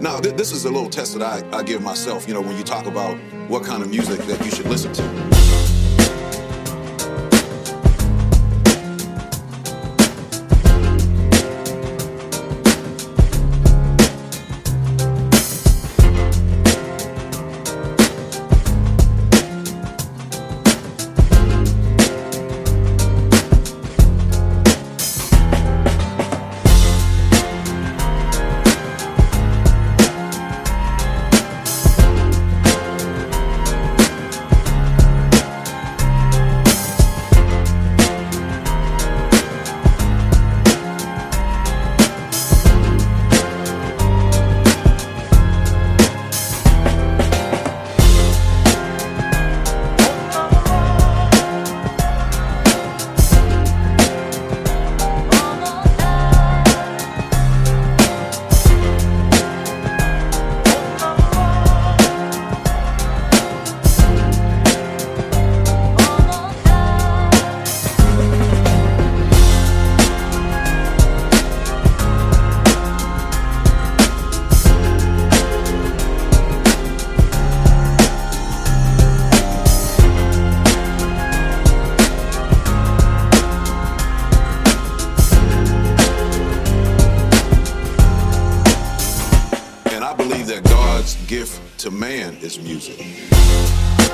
Now, th- this is a little test that I, I give myself, you know, when you talk about what kind of music that you should listen to. God's gift to man is music.